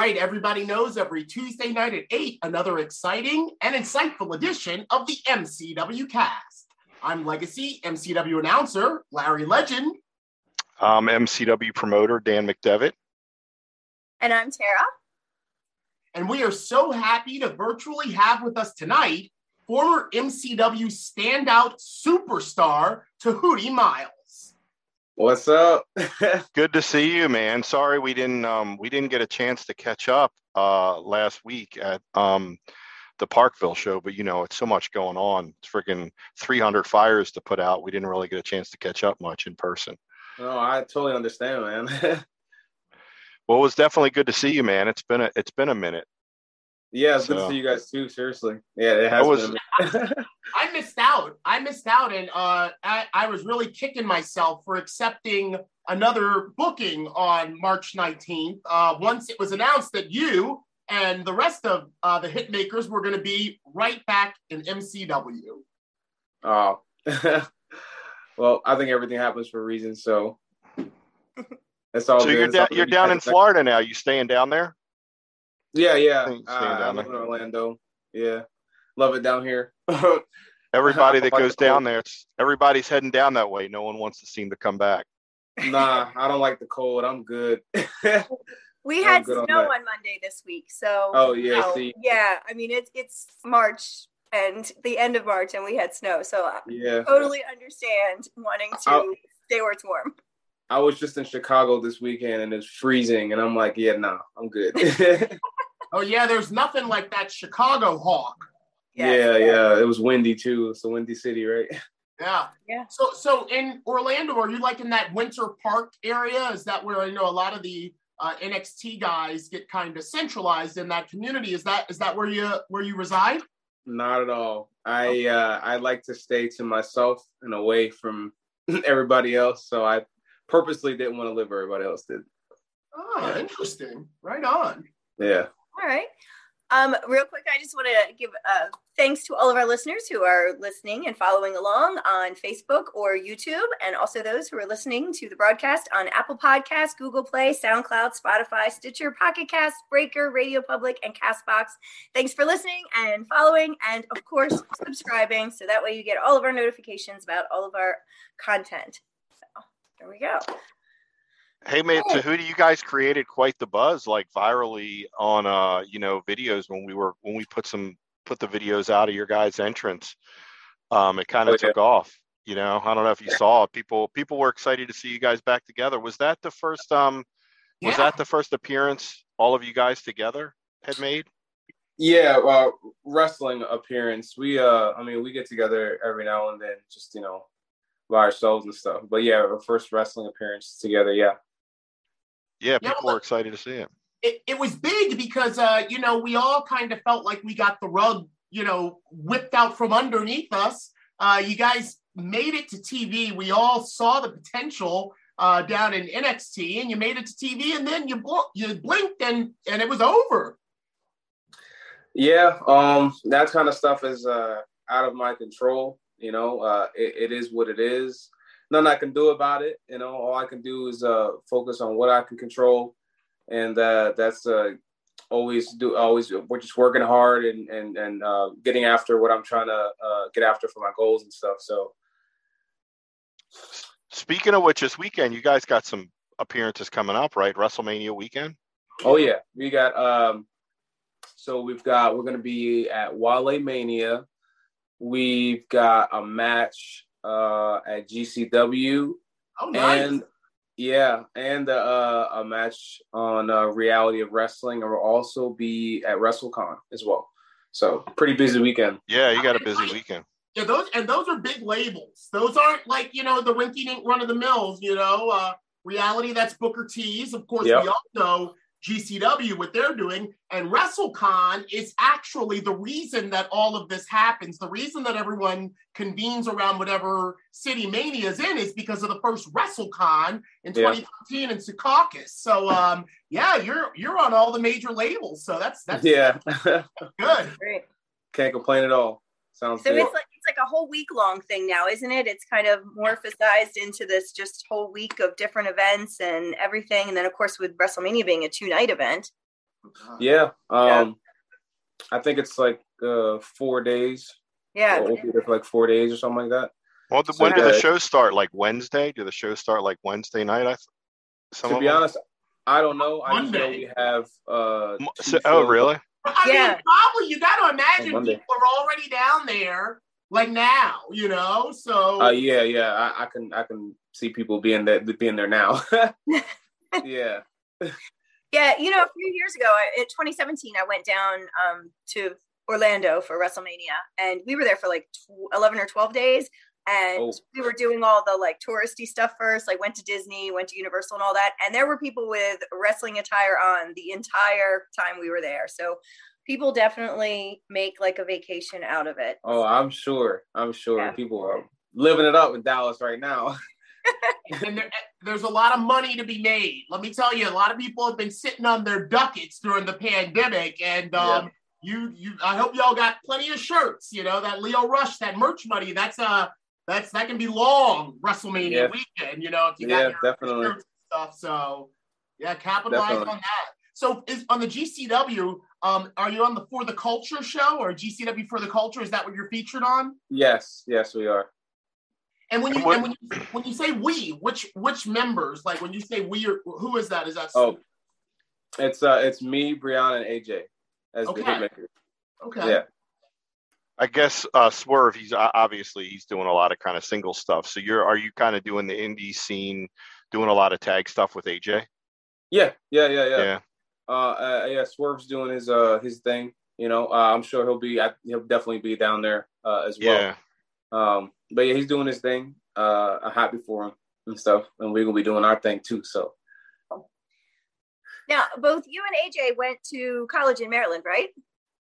right, everybody knows every Tuesday night at 8, another exciting and insightful edition of the MCW cast. I'm Legacy MCW announcer Larry Legend. I'm MCW promoter Dan McDevitt. And I'm Tara. And we are so happy to virtually have with us tonight former MCW standout superstar Tehuti Miles. What's up? Good to see you, man. Sorry we didn't um, we didn't get a chance to catch up uh, last week at um, the Parkville show, but you know it's so much going on. It's freaking 300 fires to put out. We didn't really get a chance to catch up much in person. No, I totally understand, man. well, it was definitely good to see you, man. It's been a it's been a minute. Yeah, it's so. good to see you guys too. Seriously, yeah, it has. Was, I missed out. I missed out, and uh, I, I was really kicking myself for accepting another booking on March 19th. Uh, once it was announced that you and the rest of uh, the hitmakers were going to be right back in MCW. Oh, well, I think everything happens for a reason. So that's all. So you're, da- you're down in Florida now. You staying down there? Yeah, yeah. Uh, I live in Orlando. Yeah, love it down here. Everybody that goes down there, it's everybody's heading down that way. No one wants to seem to come back. Nah, I don't like the cold. I'm good. we had snow on, on, Monday this week, so oh yeah, you know, see, yeah. I mean, it's it's March and the end of March, and we had snow, so I yeah, totally understand wanting to I'll, stay where it's warm. I was just in Chicago this weekend, and it's freezing, and I'm like, yeah, nah, I'm good. oh yeah, there's nothing like that Chicago hawk. Yeah, yeah, it was windy too. It's a windy city, right? Yeah. Yeah. So so in Orlando, are you like in that Winter Park area? Is that where I know a lot of the uh, NXT guys get kind of centralized in that community? Is that is that where you where you reside? Not at all. I okay. uh, I like to stay to myself and away from everybody else. So I purposely didn't want to live where everybody else did. Oh, interesting. Right on. Yeah. All right. Um, real quick, I just want to give uh, thanks to all of our listeners who are listening and following along on Facebook or YouTube, and also those who are listening to the broadcast on Apple Podcasts, Google Play, SoundCloud, Spotify, Stitcher, Pocket Cast, Breaker, Radio Public, and Castbox. Thanks for listening and following, and of course, subscribing, so that way you get all of our notifications about all of our content. So there we go. Hey man, Tehuti, you guys created quite the buzz, like virally on uh, you know, videos when we were when we put some put the videos out of your guys' entrance. Um, it kind of oh, took yeah. off. You know, I don't know if you saw it. People people were excited to see you guys back together. Was that the first um was that the first appearance all of you guys together had made? Yeah, uh, wrestling appearance. We uh I mean we get together every now and then just, you know, by ourselves and stuff. But yeah, our first wrestling appearance together, yeah. Yeah, people yeah, were excited to see it. it. It was big because, uh, you know, we all kind of felt like we got the rug, you know, whipped out from underneath us. Uh, you guys made it to TV. We all saw the potential uh, down in NXT, and you made it to TV, and then you bl- you blinked, and and it was over. Yeah, um, that kind of stuff is uh, out of my control. You know, uh, it, it is what it is nothing I can do about it. You know, all I can do is uh, focus on what I can control, and uh, that's uh, always do. Always we're just working hard and and and uh, getting after what I'm trying to uh, get after for my goals and stuff. So, speaking of which, this weekend you guys got some appearances coming up, right? WrestleMania weekend. Oh yeah, we got. um So we've got. We're going to be at Wale Mania. We've got a match uh, at GCW. Oh, nice. And yeah, and uh, a match on uh, Reality of Wrestling, and will also be at WrestleCon as well. So pretty busy weekend. Yeah, you got a busy weekend. Yeah, those and those are big labels. Those aren't like you know the rinky dink run of the mills. You know, uh, reality that's Booker T's. Of course, yep. we all know GCW, what they're doing. And WrestleCon is actually the reason that all of this happens. The reason that everyone convenes around whatever city Mania is in is because of the first WrestleCon in 2013 yeah. in Secaucus. So um, yeah, you're you're on all the major labels. So that's that's yeah good. Great. Can't complain at all. Sounds so good. it's like it's like a whole week long thing now, isn't it? It's kind of morphosized into this just whole week of different events and everything. And then of course with WrestleMania being a two night event. Yeah. Um, yeah. I think it's like uh, four days. Yeah. We'll be there for like four days or something like that. Well, the, so, when do the shows start? Like Wednesday? Do the shows start like Wednesday night? I some to be them? honest, I don't know. I just know we have. Uh, so, oh, really? I yeah. mean, probably you got to imagine people are already down there, like now, you know. So. Uh, yeah, yeah, I, I can, I can see people being there, being there now. yeah. Yeah, you know, a few years ago, in 2017, I went down um, to Orlando for WrestleMania, and we were there for like 11 or 12 days and oh. we were doing all the like touristy stuff first like went to disney went to universal and all that and there were people with wrestling attire on the entire time we were there so people definitely make like a vacation out of it oh i'm sure i'm sure yeah. people are living it up in dallas right now and there, there's a lot of money to be made let me tell you a lot of people have been sitting on their ducats during the pandemic and um, yeah you you I hope y'all got plenty of shirts, you know, that Leo Rush, that merch money. That's uh that's that can be long WrestleMania yeah. weekend. You know, if you got yeah, definitely stuff. So yeah, capitalize definitely. on that. So is on the GCW. Um, are you on the For the Culture show or GCW For the Culture? Is that what you're featured on? Yes, yes, we are. And when you and when you, when you say we, which which members? Like when you say we, are, who is that? Is that? Oh, it's uh, it's me, Brianna, and AJ as okay. the hitmaker. Okay. Yeah. I guess uh, Swerve, he's obviously he's doing a lot of kind of single stuff. So you're are you kind of doing the indie scene, doing a lot of tag stuff with AJ? Yeah, yeah, yeah, yeah. Yeah. Uh, uh, yeah, Swerve's doing his uh his thing. You know, uh, I'm sure he'll be he'll definitely be down there uh, as well. Yeah. Um, but yeah, he's doing his thing. Uh, I'm happy for him and stuff, and we're gonna be doing our thing too. So. Now, both you and AJ went to college in Maryland, right?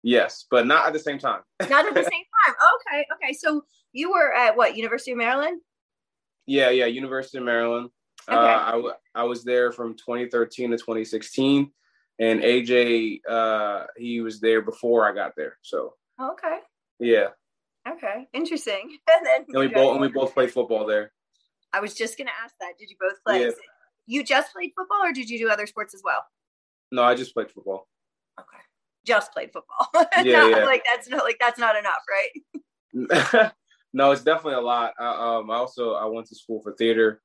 Yes, but not at the same time. not at the same time. Okay, okay. So you were at what University of Maryland? Yeah, yeah, University of Maryland. Uh, okay. Uh, I, w- I was there from 2013 to 2016, and AJ uh, he was there before I got there. So okay. Yeah. Okay, interesting. and then and we both and we both played football there. I was just gonna ask that. Did you both play? Yeah. You just played football, or did you do other sports as well? No, I just played football. Okay just played football. Yeah, not, yeah. Like that's not like that's not enough, right? no, it's definitely a lot. I, um, I also I went to school for theater,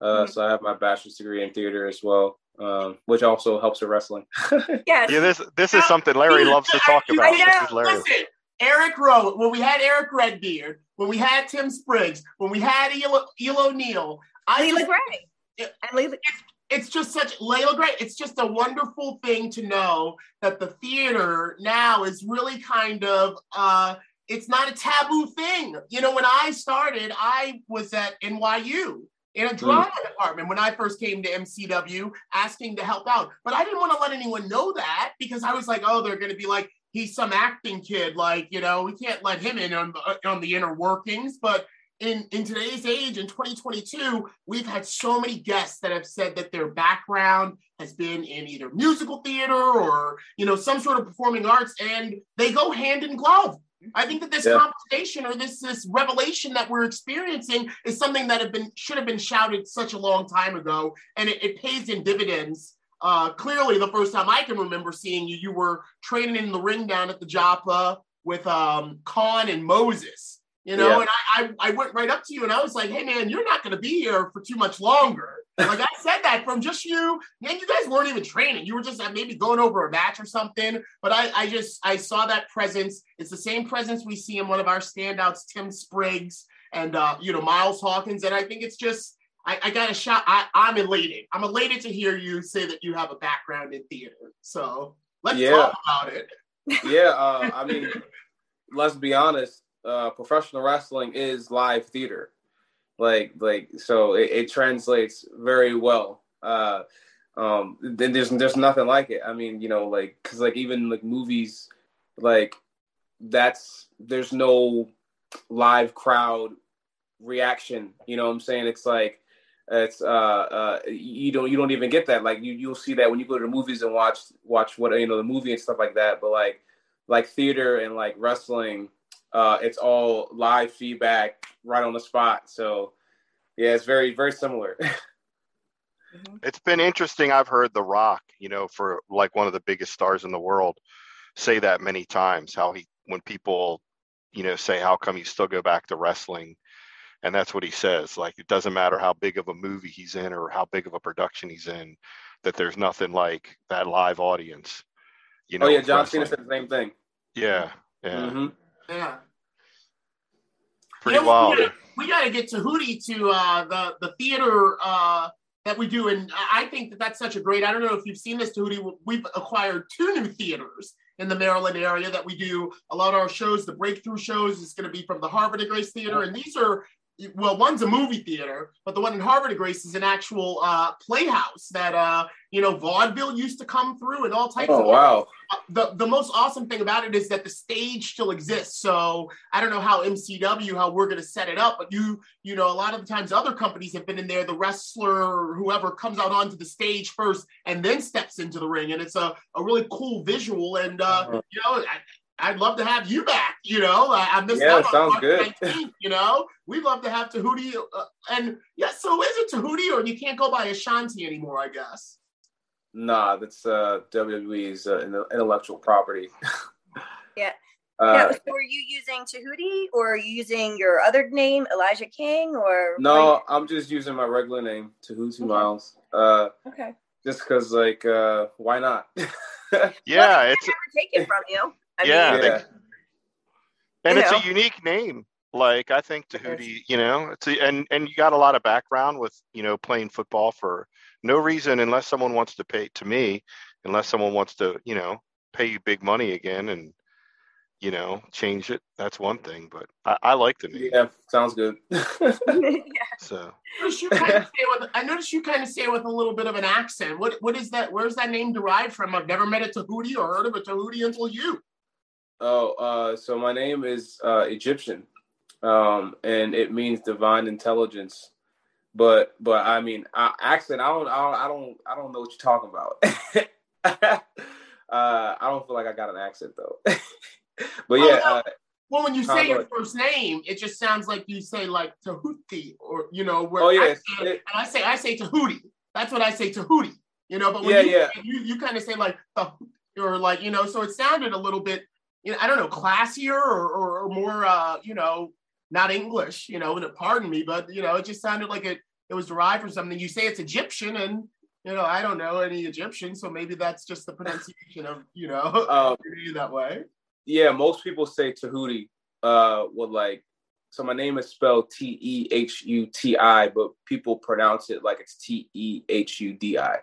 uh, mm-hmm. so I have my bachelor's degree in theater as well, um, which also helps with wrestling. yes. Yeah, this this is something Larry loves to talk about. This is Larry. Listen, Eric Rowe, when we had Erick Redbeard, when we had Tim Spriggs, when we had Eel, Eel O'Neill, I Leela Grey. and Leela, it's just such Layla Gray. It's just a wonderful thing to know that the theater now is really kind of uh, it's not a taboo thing. You know, when I started, I was at NYU in a hmm. drama mm. department when I first came to MCW asking to help out. But I didn't want to let anyone know that because I was like, oh, they're going to be like, he's some acting kid. Like, you know, we can't let him in on, on the inner workings. But in, in today's age, in 2022, we've had so many guests that have said that their background has been in either musical theater or, you know, some sort of performing arts, and they go hand in glove. I think that this yeah. conversation or this this revelation that we're experiencing is something that have been should have been shouted such a long time ago, and it, it pays in dividends. Uh, clearly, the first time I can remember seeing you, you were training in the ring down at the Joppa with um, Kaun and Moses you know, yeah. and I, I, I went right up to you and I was like, hey man, you're not gonna be here for too much longer. like I said that from just you, man, you guys weren't even training. You were just uh, maybe going over a match or something. But I, I just I saw that presence. It's the same presence we see in one of our standouts, Tim Spriggs and uh, you know, Miles Hawkins. And I think it's just I, I got a shot. I, I'm elated. I'm elated to hear you say that you have a background in theater. So let's yeah. talk about it. yeah, uh, I mean, let's be honest uh, professional wrestling is live theater. Like like so it, it translates very well. Uh, um, then there's there's nothing like it. I mean, you know, like because like even like movies, like that's there's no live crowd reaction. You know what I'm saying? It's like it's uh uh you don't you don't even get that. Like you you'll see that when you go to the movies and watch watch what you know the movie and stuff like that. But like like theater and like wrestling uh, it's all live feedback right on the spot. So yeah, it's very very similar. Mm-hmm. It's been interesting. I've heard The Rock, you know, for like one of the biggest stars in the world, say that many times. How he, when people, you know, say, "How come you still go back to wrestling?" and that's what he says. Like it doesn't matter how big of a movie he's in or how big of a production he's in, that there's nothing like that live audience. You know. Oh yeah, John Cena said the same thing. Yeah. Yeah. Mm-hmm. Yeah. Pretty you know, wild. We got to get Tehuti to uh, the the theater uh, that we do, and I think that that's such a great. I don't know if you've seen this, Tehuti. We've acquired two new theaters in the Maryland area that we do a lot of our shows. The breakthrough shows is going to be from the Havre de Grace Theater, and these are well, one's a movie theater, but the one in Havre de Grace is an actual uh, playhouse that uh, you know vaudeville used to come through and all types. Oh of wow! Uh, the the most awesome thing about it is that the stage still exists. So I don't know how MCW how we're going to set it up, but you you know a lot of the times other companies have been in there. The wrestler or whoever comes out onto the stage first and then steps into the ring, and it's a, a really cool visual. And uh, uh-huh. you know. I, I'd love to have you back. You know, I, I missed yeah, out sounds good. 19th, you know, we'd love to have Tehuti. Uh, and yeah, so is it Tehuti or you can't go by Ashante anymore? I guess. Nah, that's uh, WWE's uh, intellectual property. yeah. Uh, yeah, so were you using Tehuti or are you using your other name, Elijah King, or? No, I'm just using my regular name, Tahuti okay. Miles. Uh, okay. Just because, like, uh, why not? yeah, well, it's take it from you. I yeah, mean, yeah. and it's know. a unique name. Like I think Tehuti, you know, it's a, and and you got a lot of background with you know playing football for no reason unless someone wants to pay to me, unless someone wants to you know pay you big money again and you know change it. That's one thing, but I, I like the name. Yeah, sounds good. yeah. So I noticed you kind of say it with a little bit of an accent. What what is that? Where's that name derived from? I've never met a Tehuti or heard of a Tehuti until you. Oh, uh, so my name is uh, Egyptian, um, and it means divine intelligence. But but I mean, I, accent. I don't, I don't I don't I don't know what you're talking about. uh, I don't feel like I got an accent though. but yeah. Uh, well, when you say your first name, it just sounds like you say like Tahuti or you know where. Oh yeah. I, and I say I say Tahuti. That's what I say Tahuti. You know, but when yeah, you, yeah. you you kind of say like the or like you know, so it sounded a little bit I don't know, classier or, or, or more, uh, you know, not English, you know, pardon me, but, you know, it just sounded like it, it was derived from something. You say it's Egyptian and, you know, I don't know any Egyptian, so maybe that's just the pronunciation of, you know, um, that way. Yeah, most people say Tahuti uh, with like, so my name is spelled T E H U T I, but people pronounce it like it's T E H U D I.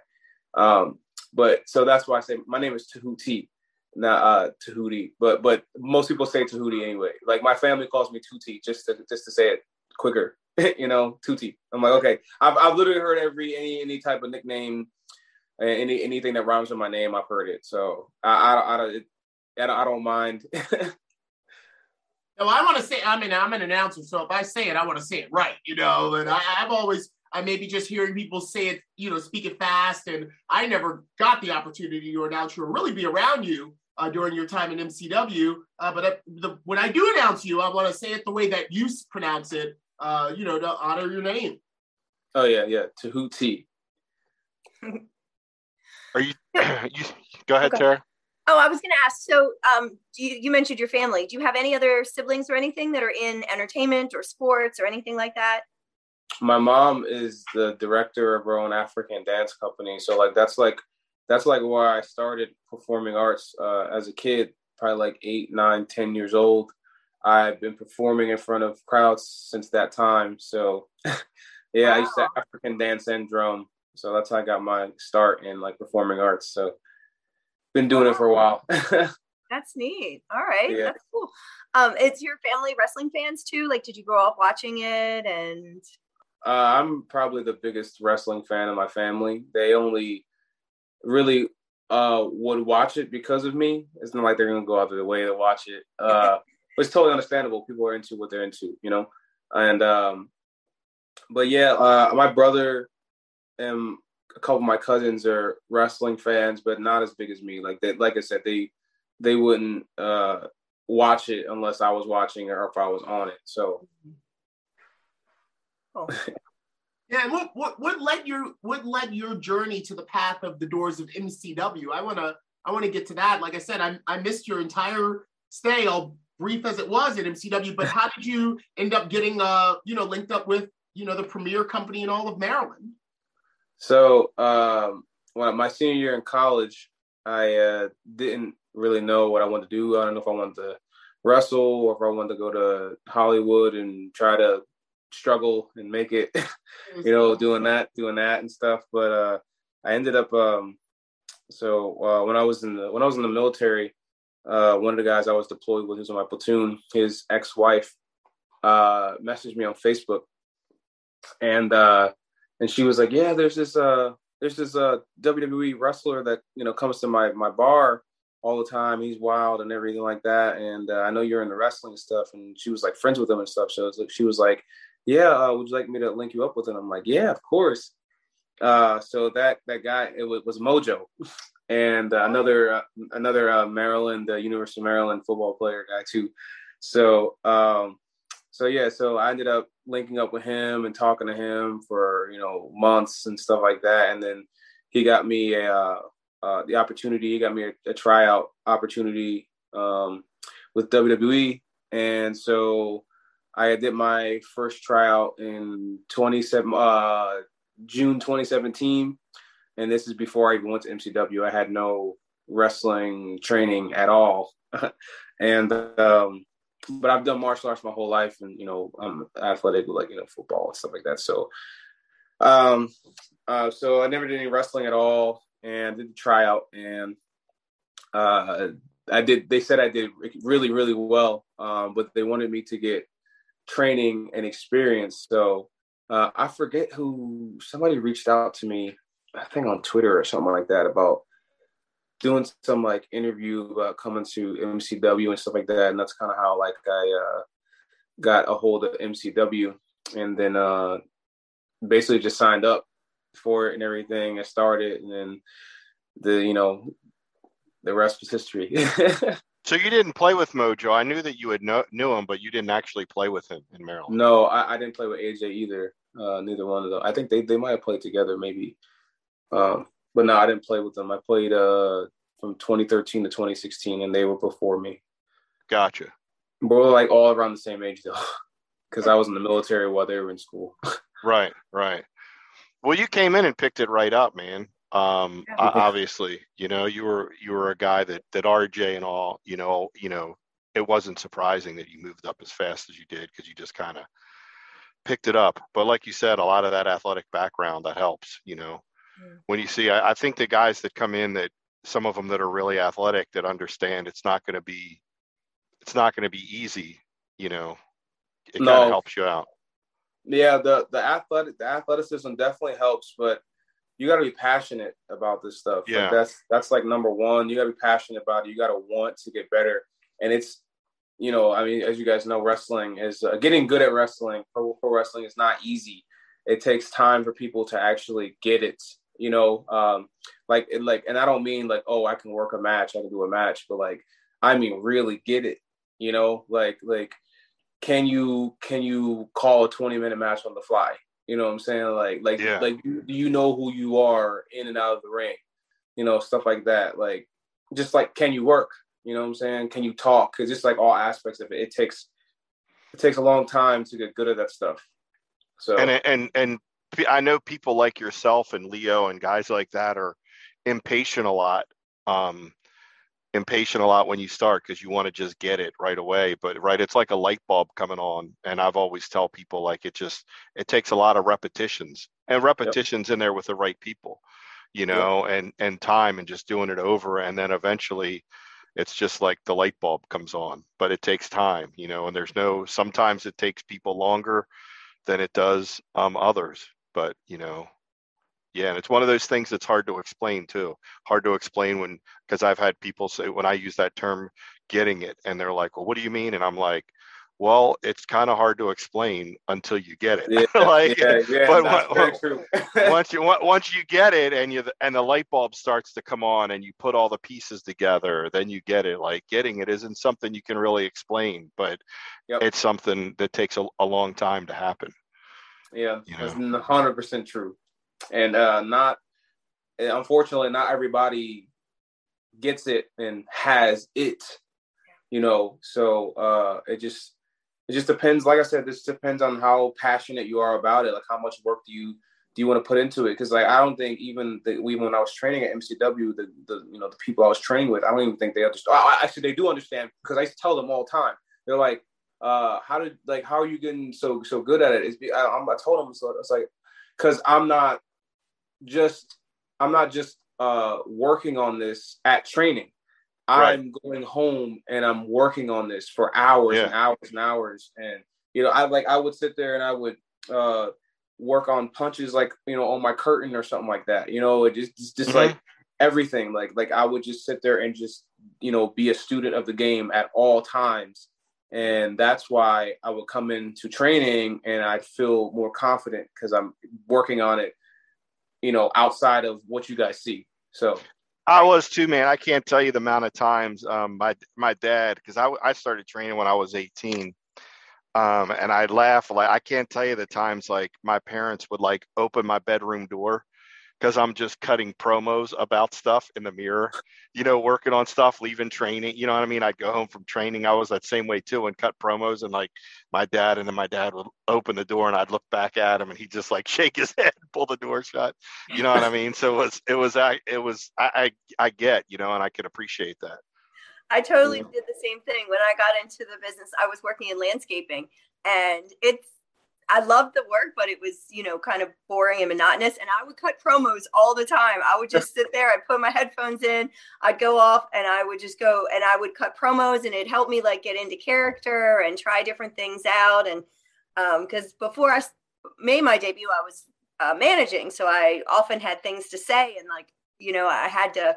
Um, but so that's why I say my name is Tahuti not uh Tahuti, but but most people say Tahuti anyway. Like my family calls me Tuti just to just to say it quicker, you know, Tuti. I'm like, okay. I've I've literally heard every any any type of nickname, any anything that rhymes with my name, I've heard it. So I I, I, I, don't, I don't mind. No, I want to say. I mean, I'm an announcer, so if I say it, I want to say it right. You know, and I, I've always I may be just hearing people say it, you know, speak it fast, and I never got the opportunity to announce or really be around you uh, during your time in MCW. Uh, but uh, the, when I do announce you, I want to say it the way that you pronounce it, uh, you know, to honor your name. Oh, yeah, yeah. Tehuti. Are you, you go ahead, okay. Tara. Oh, I was going to ask. So, um, you, you mentioned your family. Do you have any other siblings or anything that are in entertainment or sports or anything like that? My mom is the director of her own African dance company. So, like, that's like that's like why I started performing arts uh, as a kid, probably like eight, nine, ten years old. I've been performing in front of crowds since that time. So, yeah, wow. I used to African dance and drum. So that's how I got my start in like performing arts. So, been doing wow. it for a while. that's neat. All right, yeah. that's cool. Um, is your family wrestling fans too? Like, did you grow up watching it? And uh, I'm probably the biggest wrestling fan in my family. They only really uh, would watch it because of me. It's not like they're gonna go out of their way to watch it. Uh, it's totally understandable. People are into what they're into, you know. And um, but yeah, uh, my brother and a couple of my cousins are wrestling fans, but not as big as me. Like they, like I said, they they wouldn't uh, watch it unless I was watching or if I was on it. So. Oh. Yeah, and what, what what led your what led your journey to the path of the doors of MCW? I wanna I wanna get to that. Like I said, I I missed your entire stay, all brief as it was at MCW. But how did you end up getting uh you know linked up with you know the premier company in all of Maryland? So um, when my senior year in college, I uh, didn't really know what I wanted to do. I don't know if I wanted to wrestle or if I wanted to go to Hollywood and try to struggle and make it, you know, doing that, doing that and stuff. But uh, I ended up. Um, so uh, when I was in the when I was in the military, uh, one of the guys I was deployed with, who's on my platoon, his ex-wife, uh, messaged me on Facebook, and uh, and she was like, "Yeah, there's this uh, there's this uh WWE wrestler that you know comes to my my bar." all the time. He's wild and everything like that. And uh, I know you're in the wrestling stuff. And she was like friends with him and stuff. So like, she was like, "Yeah, uh, would you like me to link you up with him?" I'm like, "Yeah, of course." Uh, so that that guy it was, was Mojo, and uh, another uh, another uh, Maryland University of Maryland football player guy too. So um, so yeah, so I ended up linking up with him and talking to him for you know months and stuff like that, and then he got me a uh, the opportunity. He got me a, a tryout opportunity um, with WWE, and so I did my first tryout in 27 uh, June 2017, and this is before I even went to MCW. I had no wrestling training at all, and um, but I've done martial arts my whole life, and you know I'm athletic, like you know football and stuff like that. So, um, uh, so I never did any wrestling at all and did the tryout and uh, I did. They said I did really, really well, um, but they wanted me to get training and experience. So uh, I forget who somebody reached out to me, I think on Twitter or something like that about doing some like interview about coming to MCW and stuff like that. And that's kind of how like I uh, got a hold of MCW and then uh, basically just signed up for it and everything. I started, and then the you know the rest was history. so you didn't play with Mojo. I knew that you had know, knew him, but you didn't actually play with him in Maryland. No, I, I didn't play with AJ either. Uh, neither one of them. I think they, they might have played together, maybe. Um, but no, I didn't play with them. I played uh, from 2013 to 2016, and they were before me. Gotcha. But we're like all around the same age though, because I was in the military while they were in school. right, right. Well, you came in and picked it right up, man. Um, yeah. obviously, you know, you were you were a guy that that RJ and all, you know, you know, it wasn't surprising that you moved up as fast as you did because you just kind of picked it up. But like you said, a lot of that athletic background that helps. You know, mm. when you see, I, I think the guys that come in that some of them that are really athletic that understand it's not going to be, it's not going to be easy. You know, it no. kind of helps you out. Yeah, the the athletic the athleticism definitely helps, but you got to be passionate about this stuff. Yeah, like that's that's like number one. You got to be passionate about it. You got to want to get better, and it's you know, I mean, as you guys know, wrestling is uh, getting good at wrestling. Pro, pro wrestling is not easy. It takes time for people to actually get it. You know, um, like like, and I don't mean like, oh, I can work a match, I can do a match, but like, I mean, really get it. You know, like like can you can you call a 20 minute match on the fly? You know what I'm saying? Like like yeah. like do you know who you are in and out of the ring? You know, stuff like that. Like just like can you work? You know what I'm saying? Can you talk? Cause just like all aspects of it, it takes it takes a long time to get good at that stuff. So and and and I know people like yourself and Leo and guys like that are impatient a lot. Um, impatient a lot when you start because you want to just get it right away but right it's like a light bulb coming on and i've always tell people like it just it takes a lot of repetitions and repetitions yep. in there with the right people you know yep. and and time and just doing it over and then eventually it's just like the light bulb comes on but it takes time you know and there's no sometimes it takes people longer than it does um others but you know yeah, and it's one of those things that's hard to explain too. Hard to explain when because I've had people say when I use that term getting it and they're like, "Well, what do you mean?" and I'm like, "Well, it's kind of hard to explain until you get it." Yeah, like yeah, yeah, but once you once you get it and you and the light bulb starts to come on and you put all the pieces together, then you get it. Like getting it isn't something you can really explain, but yep. it's something that takes a, a long time to happen. Yeah, you that's hundred percent true, and uh, not unfortunately not everybody gets it and has it. You know, so uh, it just it just depends. Like I said, this depends on how passionate you are about it. Like how much work do you do you want to put into it? Because like I don't think even the, even when I was training at MCW, the the you know the people I was training with, I don't even think they understand. Oh, actually, they do understand because I tell them all the time. They're like, uh, "How did like how are you getting so so good at it?" It's I, I told them so it's like because I'm not just I'm not just uh, working on this at training. Right. I'm going home and I'm working on this for hours yeah. and hours and hours. And you know, I like I would sit there and I would uh, work on punches like you know on my curtain or something like that. You know, it just just, just mm-hmm. like everything. Like like I would just sit there and just you know be a student of the game at all times. And that's why I would come into training and I'd feel more confident because I'm working on it, you know, outside of what you guys see. So I was too, man. I can't tell you the amount of times um, my my dad, because I I started training when I was 18, um, and I'd laugh like I can't tell you the times like my parents would like open my bedroom door because I'm just cutting promos about stuff in the mirror, you know, working on stuff, leaving training. You know what I mean? I'd go home from training. I was that same way too and cut promos. And like my dad, and then my dad would open the door and I'd look back at him and he'd just like shake his head pull the door shut. You know what I mean? So it was, it was, I, it was, I, I, I get, you know, and I can appreciate that. I totally yeah. did the same thing when I got into the business. I was working in landscaping and it's I loved the work, but it was, you know, kind of boring and monotonous. And I would cut promos all the time. I would just sit there, I'd put my headphones in, I'd go off and I would just go and I would cut promos and it helped me like get into character and try different things out. And because um, before I made my debut, I was uh, managing. So I often had things to say and like, you know, I had to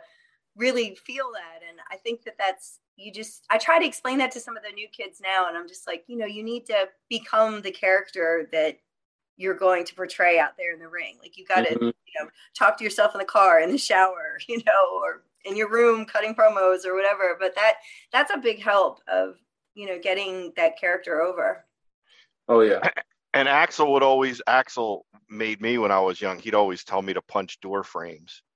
really feel that. And I think that that's you just i try to explain that to some of the new kids now and i'm just like you know you need to become the character that you're going to portray out there in the ring. Like you got to mm-hmm. you know talk to yourself in the car in the shower you know or in your room cutting promos or whatever. But that that's a big help of you know getting that character over. Oh yeah. And axel would always axel made me when i was young he'd always tell me to punch door frames.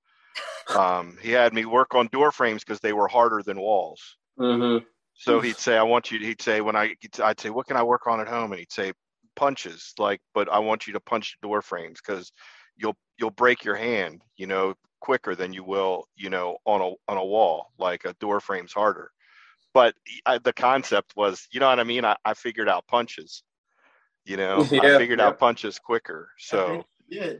Um, he had me work on door frames because they were harder than walls Mm-hmm. So he'd say, I want you, he'd say, when I, I'd say, what can I work on at home? And he'd say, punches, like, but I want you to punch door frames because you'll, you'll break your hand, you know, quicker than you will, you know, on a, on a wall, like a door frame's harder. But I, the concept was, you know what I mean? I, I figured out punches, you know, yeah, I figured yeah. out punches quicker. So, yeah.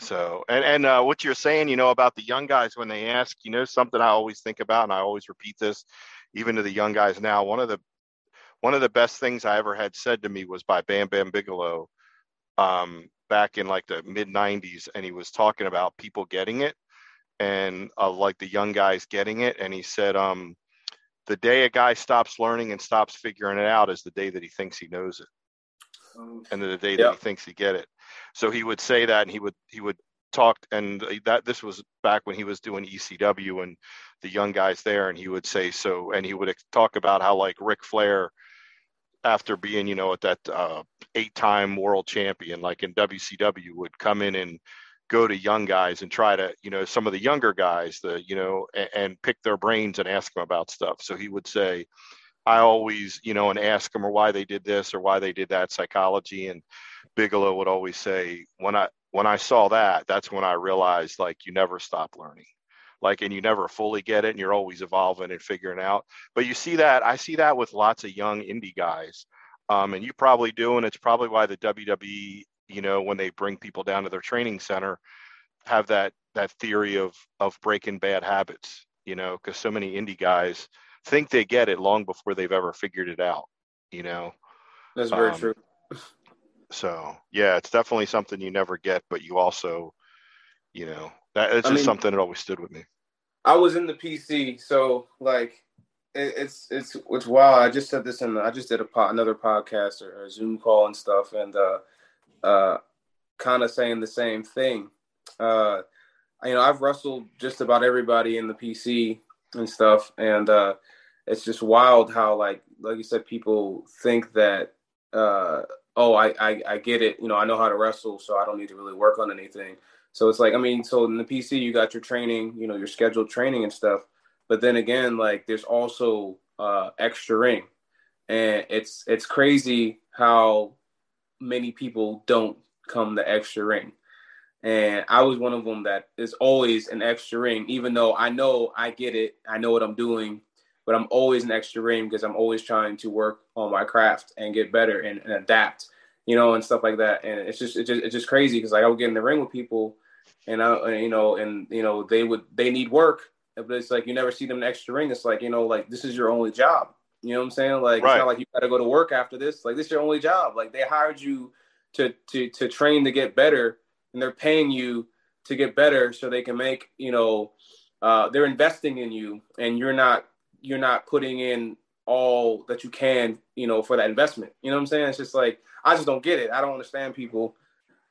So, and and uh, what you're saying, you know, about the young guys when they ask, you know, something I always think about, and I always repeat this, even to the young guys now. One of the one of the best things I ever had said to me was by Bam Bam Bigelow, um, back in like the mid '90s, and he was talking about people getting it, and uh, like the young guys getting it, and he said, um, the day a guy stops learning and stops figuring it out is the day that he thinks he knows it, oh. and the day that he thinks he get it so he would say that and he would he would talk and that this was back when he was doing ECW and the young guys there and he would say so and he would talk about how like Ric Flair after being you know at that uh, eight time world champion like in WCW would come in and go to young guys and try to you know some of the younger guys the you know and, and pick their brains and ask them about stuff so he would say I always, you know, and ask them or why they did this or why they did that psychology. And Bigelow would always say, when I when I saw that, that's when I realized like you never stop learning. Like and you never fully get it and you're always evolving and figuring out. But you see that, I see that with lots of young indie guys. Um, and you probably do, and it's probably why the WWE, you know, when they bring people down to their training center, have that that theory of of breaking bad habits, you know, because so many indie guys think they get it long before they've ever figured it out, you know. That's very um, true. So yeah, it's definitely something you never get, but you also, you know, that it's just mean, something that always stood with me. I was in the PC, so like it, it's it's it's wild. I just said this in the, I just did a another podcast or a Zoom call and stuff, and uh, uh, kind of saying the same thing. Uh, you know, I've wrestled just about everybody in the PC and stuff, and uh, it's just wild how like like you said, people think that uh, oh, I, I I get it. You know, I know how to wrestle, so I don't need to really work on anything. So it's like, I mean, so in the PC, you got your training, you know, your scheduled training and stuff. But then again, like there's also uh, extra ring, and it's it's crazy how many people don't come the extra ring. And I was one of them that is always an extra ring, even though I know I get it, I know what I'm doing, but I'm always an extra ring because I'm always trying to work on my craft and get better and, and adapt, you know, and stuff like that. And it's just it's just, it's just crazy because like I would get in the ring with people, and I you know and you know they would they need work, but it's like you never see them in the extra ring. It's like you know like this is your only job. You know what I'm saying? Like right. it's not like you got to go to work after this. Like this is your only job. Like they hired you to to to train to get better, and they're paying you to get better so they can make you know uh, they're investing in you, and you're not you're not putting in all that you can you know for that investment. You know what I'm saying? It's just like I just don't get it. I don't understand people.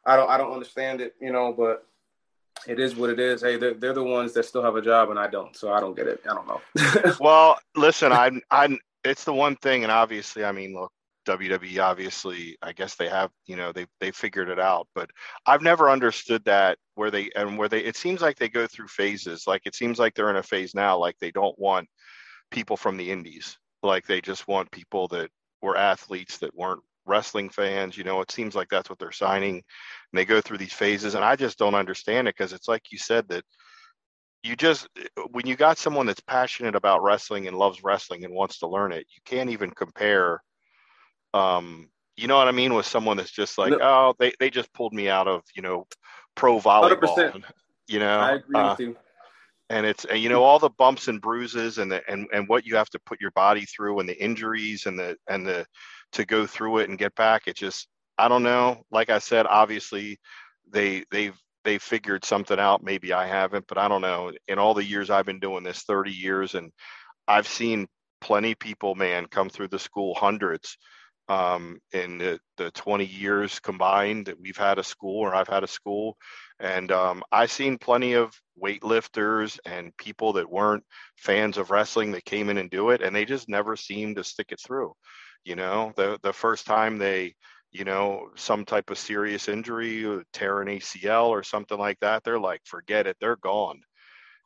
I don't I don't understand it. You know, but it is what it is. Hey, they're, they're the ones that still have a job and I don't, so I don't get it. I don't know. well, listen, I'm I'm it's the one thing, and obviously, I mean, look, WWE obviously, I guess they have, you know, they they figured it out, but I've never understood that where they and where they. It seems like they go through phases. Like it seems like they're in a phase now, like they don't want people from the indies, like they just want people that were athletes that weren't wrestling fans. You know, it seems like that's what they're signing. And they go through these phases, and I just don't understand it because it's like you said that you just when you got someone that's passionate about wrestling and loves wrestling and wants to learn it, you can't even compare. Um, you know what I mean with someone that's just like, no. oh, they they just pulled me out of you know pro volleyball. 100%. You know, I agree uh, with you. And it's and you know hmm. all the bumps and bruises and the and and what you have to put your body through and the injuries and the and the to go through it and get back. It just I don't know. Like I said, obviously they they've they figured something out. Maybe I haven't, but I don't know. In all the years I've been doing this, 30 years, and I've seen plenty people, man, come through the school, hundreds um, in the, the 20 years combined that we've had a school or I've had a school. And um, I've seen plenty of weightlifters and people that weren't fans of wrestling that came in and do it, and they just never seem to stick it through. You know, the the first time they you know, some type of serious injury, uh, tear an ACL or something like that, they're like, forget it, they're gone.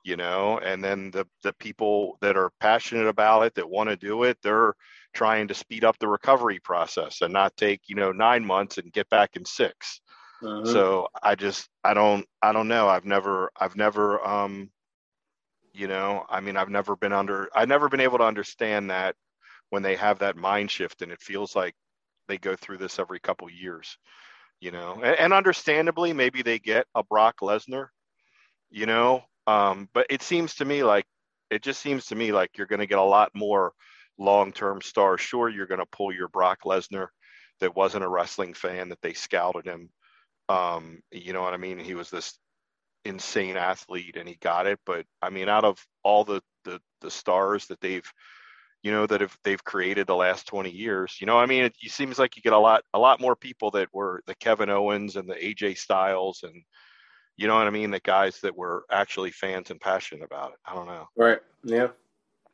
You know, and then the the people that are passionate about it that want to do it, they're trying to speed up the recovery process and not take you know nine months and get back in 6 uh-huh. So I just I don't I don't know. I've never I've never um you know I mean I've never been under I've never been able to understand that when they have that mind shift and it feels like they go through this every couple years, you know, and, and understandably, maybe they get a Brock Lesnar, you know, um, but it seems to me like it just seems to me like you're going to get a lot more long-term stars. Sure, you're going to pull your Brock Lesnar that wasn't a wrestling fan that they scouted him. Um, you know what I mean? He was this insane athlete and he got it. But I mean, out of all the the, the stars that they've you know that if they've created the last 20 years you know i mean it, it, seems like you get a lot a lot more people that were the kevin owens and the aj styles and you know what i mean the guys that were actually fans and passionate about it i don't know right yeah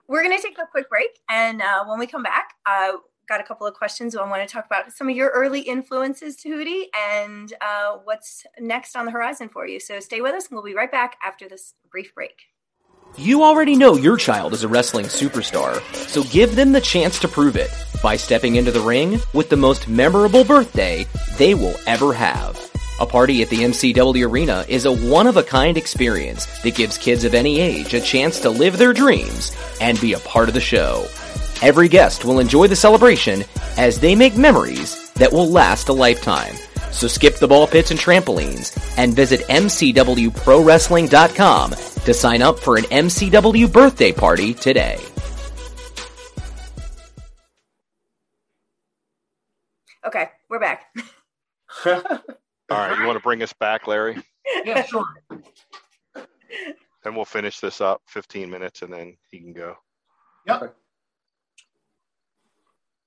we're going to take a quick break and uh, when we come back uh, got a couple of questions i want to talk about some of your early influences Tehuti and uh, what's next on the horizon for you so stay with us and we'll be right back after this brief break you already know your child is a wrestling superstar, so give them the chance to prove it by stepping into the ring with the most memorable birthday they will ever have. A party at the MCW Arena is a one-of-a-kind experience that gives kids of any age a chance to live their dreams and be a part of the show. Every guest will enjoy the celebration as they make memories that will last a lifetime. So skip the ball pits and trampolines and visit MCWProWrestling.com to sign up for an MCW birthday party today. Okay, we're back. All right, you want to bring us back, Larry? Yeah, sure. And we'll finish this up 15 minutes and then he can go. Yep.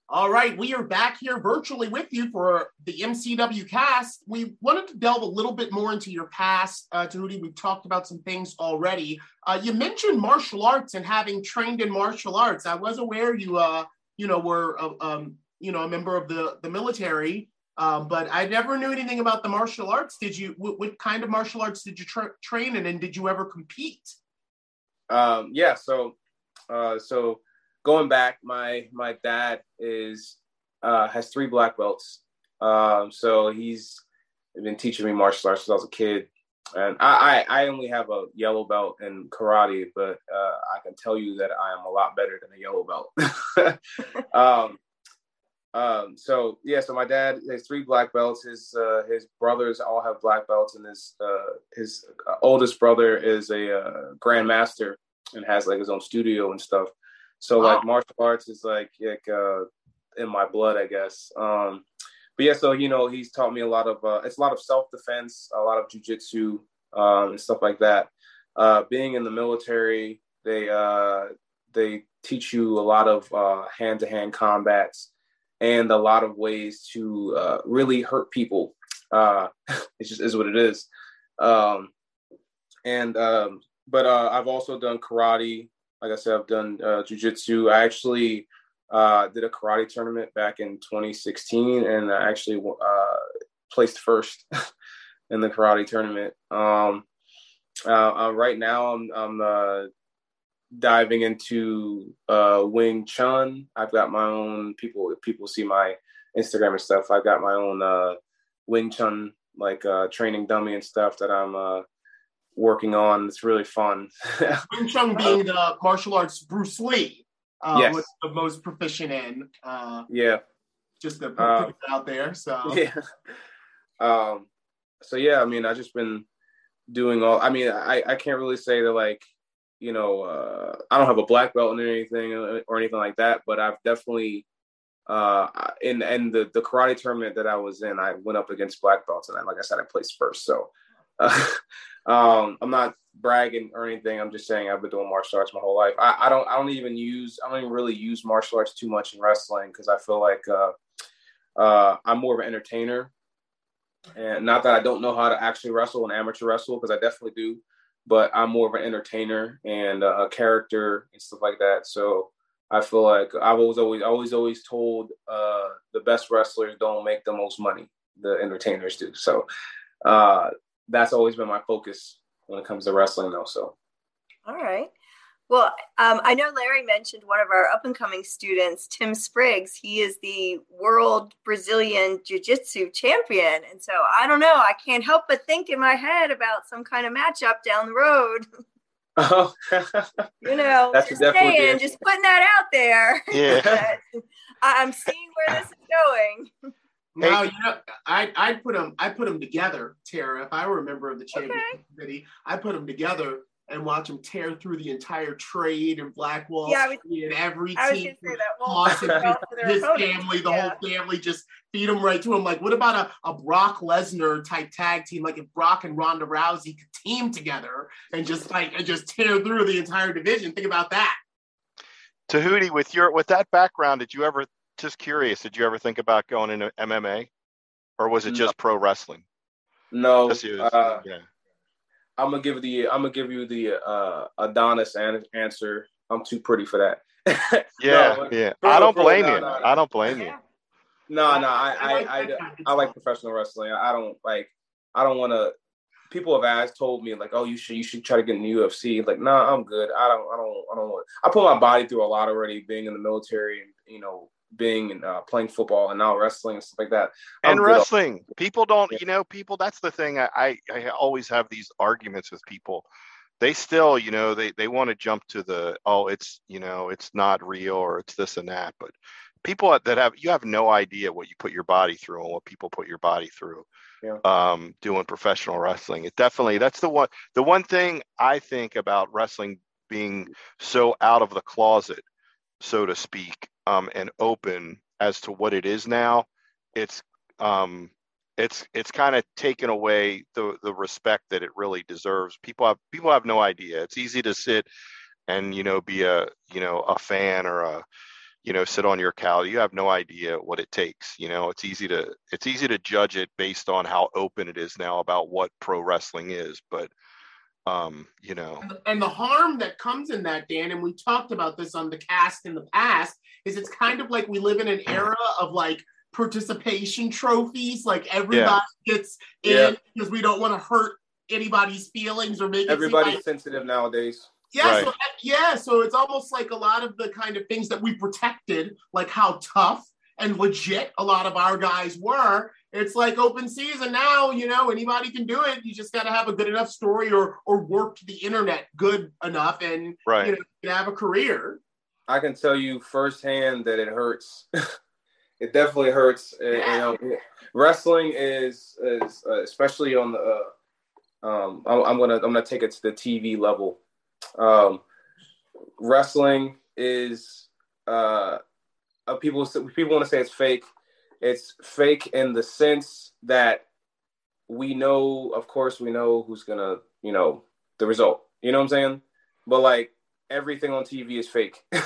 All right, we are back here virtually with you for the MCW cast. We wanted to delve a little bit more into your past, uh, Tehuti. We've talked about some things already. Uh, you mentioned martial arts and having trained in martial arts. I was aware you, uh, you know, were, uh, um, you know, a member of the the military. Um, but I never knew anything about the martial arts. Did you? What, what kind of martial arts did you tra- train in, and did you ever compete? Um, yeah. So, uh, so going back, my my dad is uh, has three black belts. Um, so he's been teaching me martial arts since I was a kid, and I I, I only have a yellow belt in karate, but uh, I can tell you that I am a lot better than a yellow belt. um, so yeah, so my dad has three black belts. His uh, his brothers all have black belts, and his uh, his uh, oldest brother is a uh, grandmaster and has like his own studio and stuff. So wow. like martial arts is like like uh, in my blood, I guess. Um, but yeah, so you know, he's taught me a lot of uh, it's a lot of self defense, a lot of jujitsu um, and stuff like that. Uh, being in the military, they uh, they teach you a lot of hand to hand combats and a lot of ways to uh, really hurt people. Uh, it just is what it is. Um, and um, but uh, I've also done karate. Like I said, I've done uh, jujitsu. I actually uh, did a karate tournament back in 2016, and I actually uh, placed first in the karate tournament. Um, uh, uh, right now, I'm, I'm uh, diving into uh, Wing Chun. I've got my own people. If people see my Instagram and stuff, I've got my own uh, Wing Chun like uh, training dummy and stuff that I'm uh, working on. It's really fun. Wing Chun being the martial arts Bruce Lee, uh, yes. was the most proficient in. Uh, yeah, just to put uh, out there. So yeah. Um. So yeah, I mean, I just been doing all. I mean, I I can't really say that like you know, uh, I don't have a black belt or anything uh, or anything like that, but I've definitely uh, in and the the karate tournament that I was in, I went up against black belts, and I, like I said, I placed first. So uh, um, I'm not bragging or anything. I'm just saying I've been doing martial arts my whole life. I, I don't I don't even use I don't even really use martial arts too much in wrestling because I feel like uh, uh, I'm more of an entertainer, and not that I don't know how to actually wrestle and amateur wrestle because I definitely do but I'm more of an entertainer and a character and stuff like that. So I feel like I've always, always, always, always told uh, the best wrestlers don't make the most money. The entertainers do. So uh, that's always been my focus when it comes to wrestling, though. So. All right. Well, um, I know Larry mentioned one of our up and coming students, Tim Spriggs. He is the world Brazilian Jiu Jitsu champion. And so I don't know, I can't help but think in my head about some kind of matchup down the road. Oh, you know, That's just saying, just putting that out there. Yeah. I'm seeing where this is going. Now, you know, I I put them I put them together, Tara. If I were a member of the championship okay. committee, I put them together and watch him tear through the entire trade and Black Wall yeah, Street and every I team. Well, his, his family, the yeah. whole family, just feed him right to him. Like, what about a, a Brock Lesnar type tag team? Like if Brock and Ronda Rousey could team together and just like and just tear through the entire division. Think about that. Tehuti, with your with that background, did you ever just curious? Did you ever think about going into MMA, or was it just pro wrestling? No, uh, yeah. I'm gonna give the I'm gonna give you the uh, Adonis an- answer. I'm too pretty for that. yeah, no, yeah. I don't bro, blame no, you. No, I don't blame you. No, no. I I, I, I, I like professional wrestling. I don't like. I don't want to. People have asked, told me like, oh, you should you should try to get in the UFC. Like, nah, I'm good. I don't I don't I don't. Want, I put my body through a lot already, being in the military and you know being and uh, playing football and now wrestling and stuff like that. I'm and wrestling, people don't, you know, people. That's the thing. I, I, I always have these arguments with people. They still, you know, they they want to jump to the oh, it's you know, it's not real or it's this and that. But people that have you have no idea what you put your body through and what people put your body through. Yeah. Um, doing professional wrestling. It definitely that's the one the one thing I think about wrestling being so out of the closet, so to speak, um, and open as to what it is now, it's um, it's it's kind of taken away the the respect that it really deserves. People have people have no idea. It's easy to sit and you know be a you know a fan or a you know sit on your couch. You have no idea what it takes. You know it's easy to it's easy to judge it based on how open it is now about what pro wrestling is, but um you know and the harm that comes in that dan and we talked about this on the cast in the past is it's kind of like we live in an era of like participation trophies. Like everybody yeah. gets in yeah. because we don't want to hurt anybody's feelings or make everybody's like, sensitive nowadays. Yeah, right. so, yeah. So it's almost like a lot of the kind of things that we protected, like how tough and legit a lot of our guys were. It's like open season now. You know, anybody can do it. You just got to have a good enough story or or work the internet good enough, and right. you know, you have a career. I can tell you firsthand that it hurts. it definitely hurts. Yeah. You know, wrestling is is uh, especially on the. Uh, um, I'm, I'm, gonna I'm gonna take it to the TV level. Um, wrestling is uh, uh, people people want to say it's fake. It's fake in the sense that we know, of course, we know who's gonna, you know, the result. You know what I'm saying? But like everything on TV is fake. you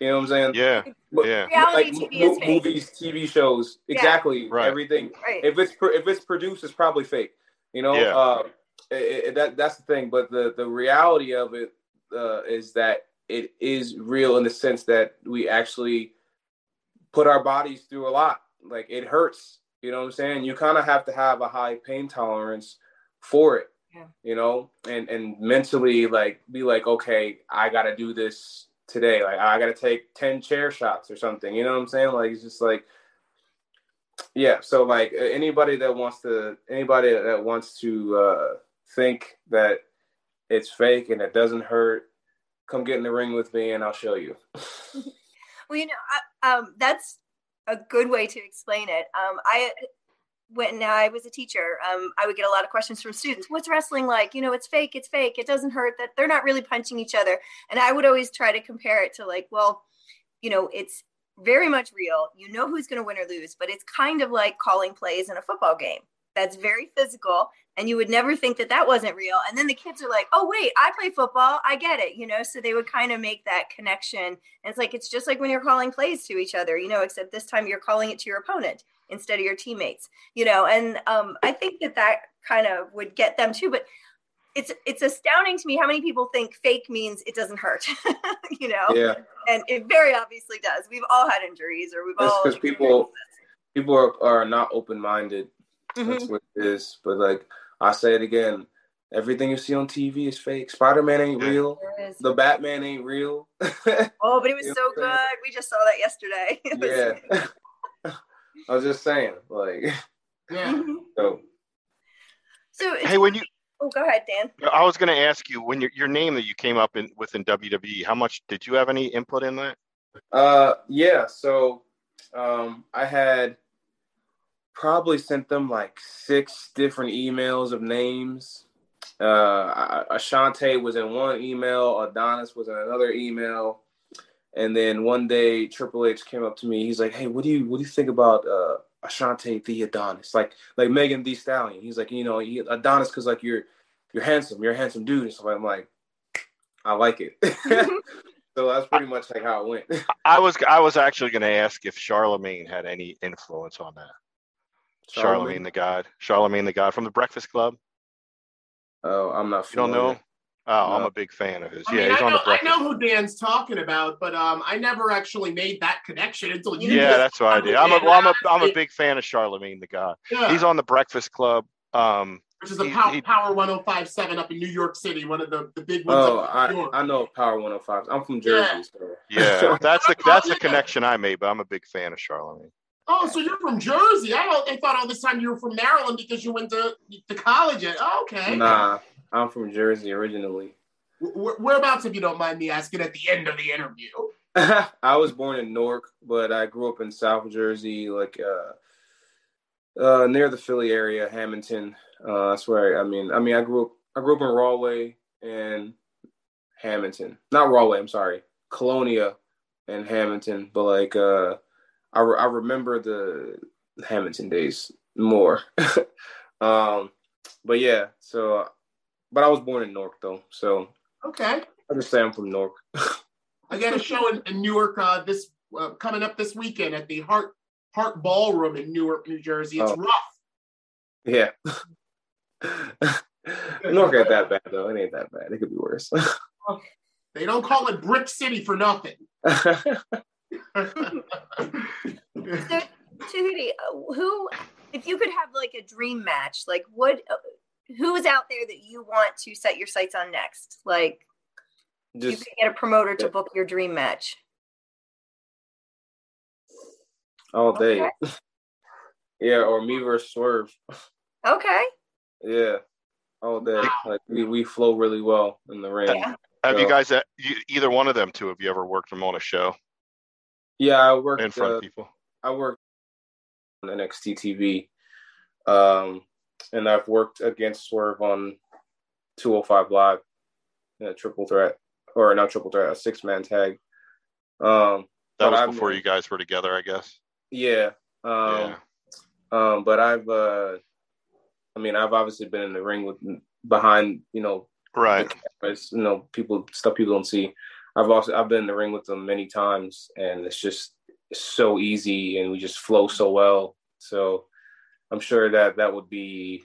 know what I'm saying? Yeah. But, yeah. Reality like, TV is fake. Movies, TV shows, exactly. Right. Everything. Right. If it's if it's produced, it's probably fake. You know. Yeah. Uh, it, it, that that's the thing. But the the reality of it uh, is that it is real in the sense that we actually put our bodies through a lot. Like it hurts. You know what I'm saying? You kind of have to have a high pain tolerance for it. Yeah. You know, and and mentally like be like, okay, I got to do this today. Like I got to take ten chair shots or something. You know what I'm saying? Like it's just like yeah so like anybody that wants to anybody that wants to uh think that it's fake and it doesn't hurt come get in the ring with me and i'll show you well you know I, um, that's a good way to explain it. Um, i when i was a teacher um, i would get a lot of questions from students. What's wrestling like? You know it's fake it's fake it doesn't hurt that they're not really punching each other. And i would always try to compare it to like well you know it's very much real. You know who's going to win or lose but it's kind of like calling plays in a football game. That's very physical and you would never think that that wasn't real. And then the kids are like oh wait i play football. I get it you know? So they would kind of make that connection. And it's like it's just like when you're calling plays to each other you know except this time you're calling it to your opponent instead of your teammates you know? And um, i think that that kind of would get them too but it's it's astounding to me how many people think fake means it doesn't hurt you know? Yeah. And it very obviously does. We've all had injuries or we've That's all because people people are, are not open-minded mm-hmm. that's what it is but like I say it again. Everything you see on TV is fake. Spider Man ain't real. The Batman ain't real. oh, but it was so good. We just saw that yesterday. yeah. I was just saying, like, yeah. Mm-hmm. So, so hey, when you oh, go ahead, Dan. I was going to ask you when your your name that you came up with in WWE. How much did you have any input in that? Uh, yeah. So, um, I had probably sent them like six different emails of names. Uh, Ashante was in one email, Adonis was in another email, and then one day Triple H came up to me. He's like, "Hey, what do you what do you think about uh, Ashante the Adonis? Like like Megan Thee Stallion?" He's like, "You know, Adonis because like you're you're handsome, you're a handsome dude." And so I'm like, "I like it." so that's pretty much like how it went. I was I was actually going to ask if Charlemagne had any influence on that. Charlemagne the God. Charlemagne the God from the Breakfast Club. Oh, I'm not. You don't know? Oh, no. I'm a big fan of his. I yeah, mean, he's I on know, the Breakfast. Club. I know who Dan's talking about, but um, I never actually made that connection until you. Yeah, that's what I did. I'm a, well, I'm a, I'm a big fan of Charlemagne the God. Yeah. He's on the Breakfast Club. Um, which is a power, he, Power 1057 up in New York City, one of the, the big ones. Oh, I, I know Power 105. I'm from Jersey. Yeah, so. yeah that's the that's the connection I made, but I'm a big fan of Charlemagne. Oh, so you're from Jersey? I don't. I thought all this time you were from Maryland because you went to to college. At oh, okay. Nah, I'm from Jersey originally. Whereabouts, if you don't mind me asking, at the end of the interview? I was born in Newark, but I grew up in South Jersey, like uh, uh, near the Philly area, Hamilton. Uh, that's where I, I mean. I mean, I grew up. I grew up in Rahway and Hamilton. Not Rahway. I'm sorry, Colonia and Hamilton. But like, uh, I, re- I remember the Hamilton days more. um, but yeah, so but I was born in Newark though, so okay. I just say I'm from Newark. I got a show in, in Newark uh, this uh, coming up this weekend at the Heart Hart Ballroom in Newark, New Jersey. It's oh. rough. Yeah. Newark ain't that bad though. It ain't that bad. It could be worse. they don't call it Brick City for nothing. So Tehuti, who, if you could have like a dream match, like what, uh, who is out there that you want to set your sights on next? Like, Just, you could get a promoter to book your dream match. All day. Okay. yeah, or me versus Swerve. Okay. Yeah, all day. Like we, we flow really well in the ring. Yeah. Have so, you guys, uh, either one of them two, have you ever worked them on a show? Yeah, I worked in front uh, of people. I worked on NXT TV, um, and I've worked against Swerve on 205 Live in a triple threat, or not triple threat, a six man tag. Um, that was before I've, you guys were together, I guess. Yeah. Um, yeah. Um, but I've, uh, I mean, I've obviously been in the ring with behind, you know, right. Cameras, you know, people stuff people don't see. I've also I've been in the ring with them many times, and it's just so easy, and we just flow so well. So I'm sure that that would be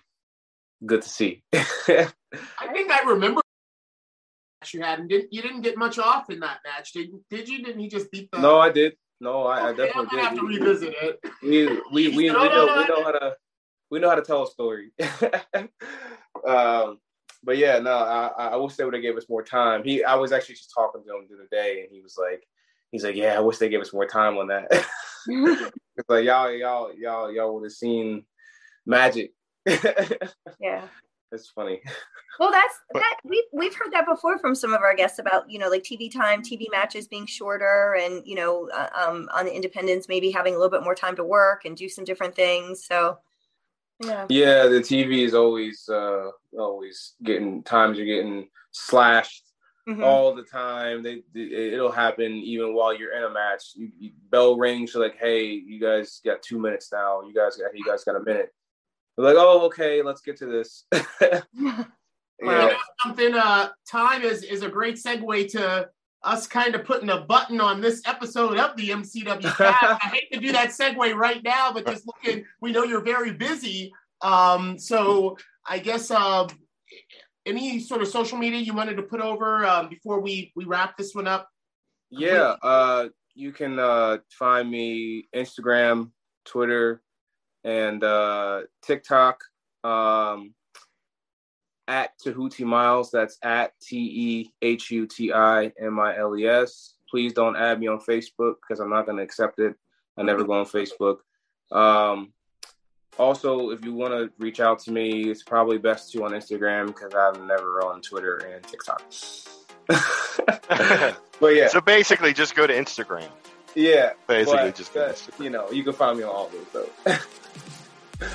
good to see. I think I remember you had, and didn't you didn't get much off in that match, did you? did you? Didn't he just beat the? No, I did. No, I, okay, I definitely did. Have to revisit it. We we we, we, know, we know how to we know how to tell a story. um, but yeah, no, I, I wish they would have gave us more time. He, I was actually just talking to him the other day, and he was like, he's like, yeah, I wish they gave us more time on that. it's like y'all, y'all, y'all, y'all would have seen magic. yeah, it's funny. Well, that's that. We we've heard that before from some of our guests about you know like TV time, TV matches being shorter, and you know uh, um, on the independents maybe having a little bit more time to work and do some different things. So yeah. Yeah, the TV is always uh always getting times are getting slashed mm-hmm. all the time. They, it'll happen even while you're in a match. You, you, bell rings, you're like, "Hey, you guys got 2 minutes now. You guys got you guys got a minute." They're like, "Oh, okay, let's get to this." yeah. Well, something uh time is is a great segue to us kind of putting a button on this episode of the MCW. I hate to do that segue right now, but just looking, we know you're very busy. Um, so I guess uh, any sort of social media you wanted to put over um, before we we wrap this one up? Yeah, uh, you can uh, find me Instagram, Twitter, and uh, TikTok. Um, at Tehuti Miles. That's at T E H U T I M I L E S. Please don't add me on Facebook because I'm not going to accept it. I never go on Facebook. Um, also, if you want to reach out to me, it's probably best to on Instagram because I'm never on Twitter and TikTok. but yeah. So basically, just go to Instagram. Yeah. Basically, just go You know, you can find me on all those. So.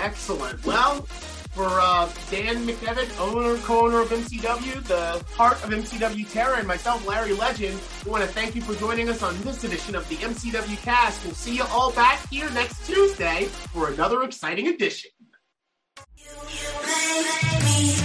Excellent. Well, for uh, Dan McDevitt, owner, co-owner of MCW, the heart of MCW Tara, and myself, Larry Legend, we want to thank you for joining us on this edition of the MCW Cast. We'll see you all back here next Tuesday for another exciting edition. You, you